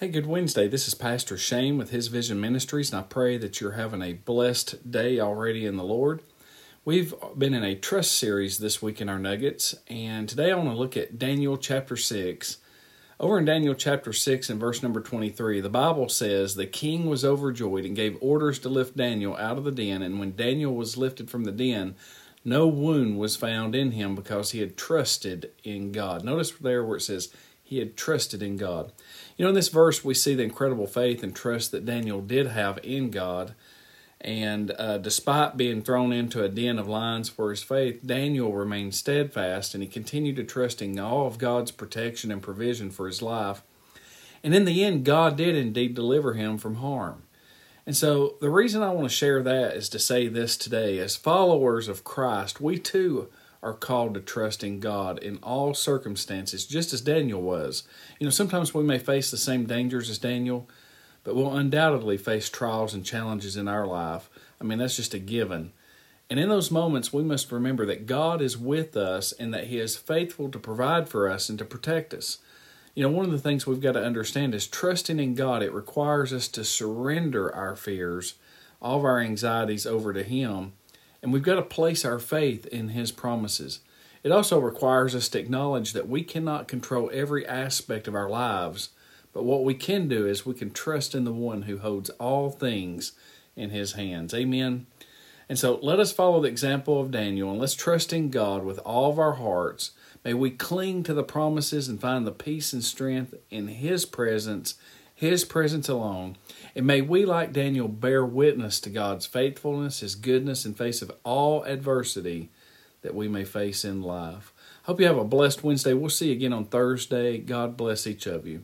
Hey, good Wednesday. This is Pastor Shane with His Vision Ministries, and I pray that you're having a blessed day already in the Lord. We've been in a trust series this week in our Nuggets, and today I want to look at Daniel chapter 6. Over in Daniel chapter 6 and verse number 23, the Bible says, The king was overjoyed and gave orders to lift Daniel out of the den, and when Daniel was lifted from the den, no wound was found in him because he had trusted in God. Notice there where it says, he had trusted in God. You know, in this verse, we see the incredible faith and trust that Daniel did have in God. And uh, despite being thrown into a den of lions for his faith, Daniel remained steadfast and he continued to trust in all of God's protection and provision for his life. And in the end, God did indeed deliver him from harm. And so, the reason I want to share that is to say this today as followers of Christ, we too are called to trust in God in all circumstances, just as Daniel was. You know, sometimes we may face the same dangers as Daniel, but we'll undoubtedly face trials and challenges in our life. I mean, that's just a given. And in those moments, we must remember that God is with us and that He is faithful to provide for us and to protect us. You know, one of the things we've got to understand is trusting in God, it requires us to surrender our fears, all of our anxieties over to Him and we've got to place our faith in His promises. It also requires us to acknowledge that we cannot control every aspect of our lives, but what we can do is we can trust in the one who holds all things in His hands. Amen. And so let us follow the example of Daniel and let's trust in God with all of our hearts. May we cling to the promises and find the peace and strength in His presence his presence alone. And may we, like Daniel, bear witness to God's faithfulness, His goodness in face of all adversity that we may face in life. Hope you have a blessed Wednesday. We'll see you again on Thursday. God bless each of you.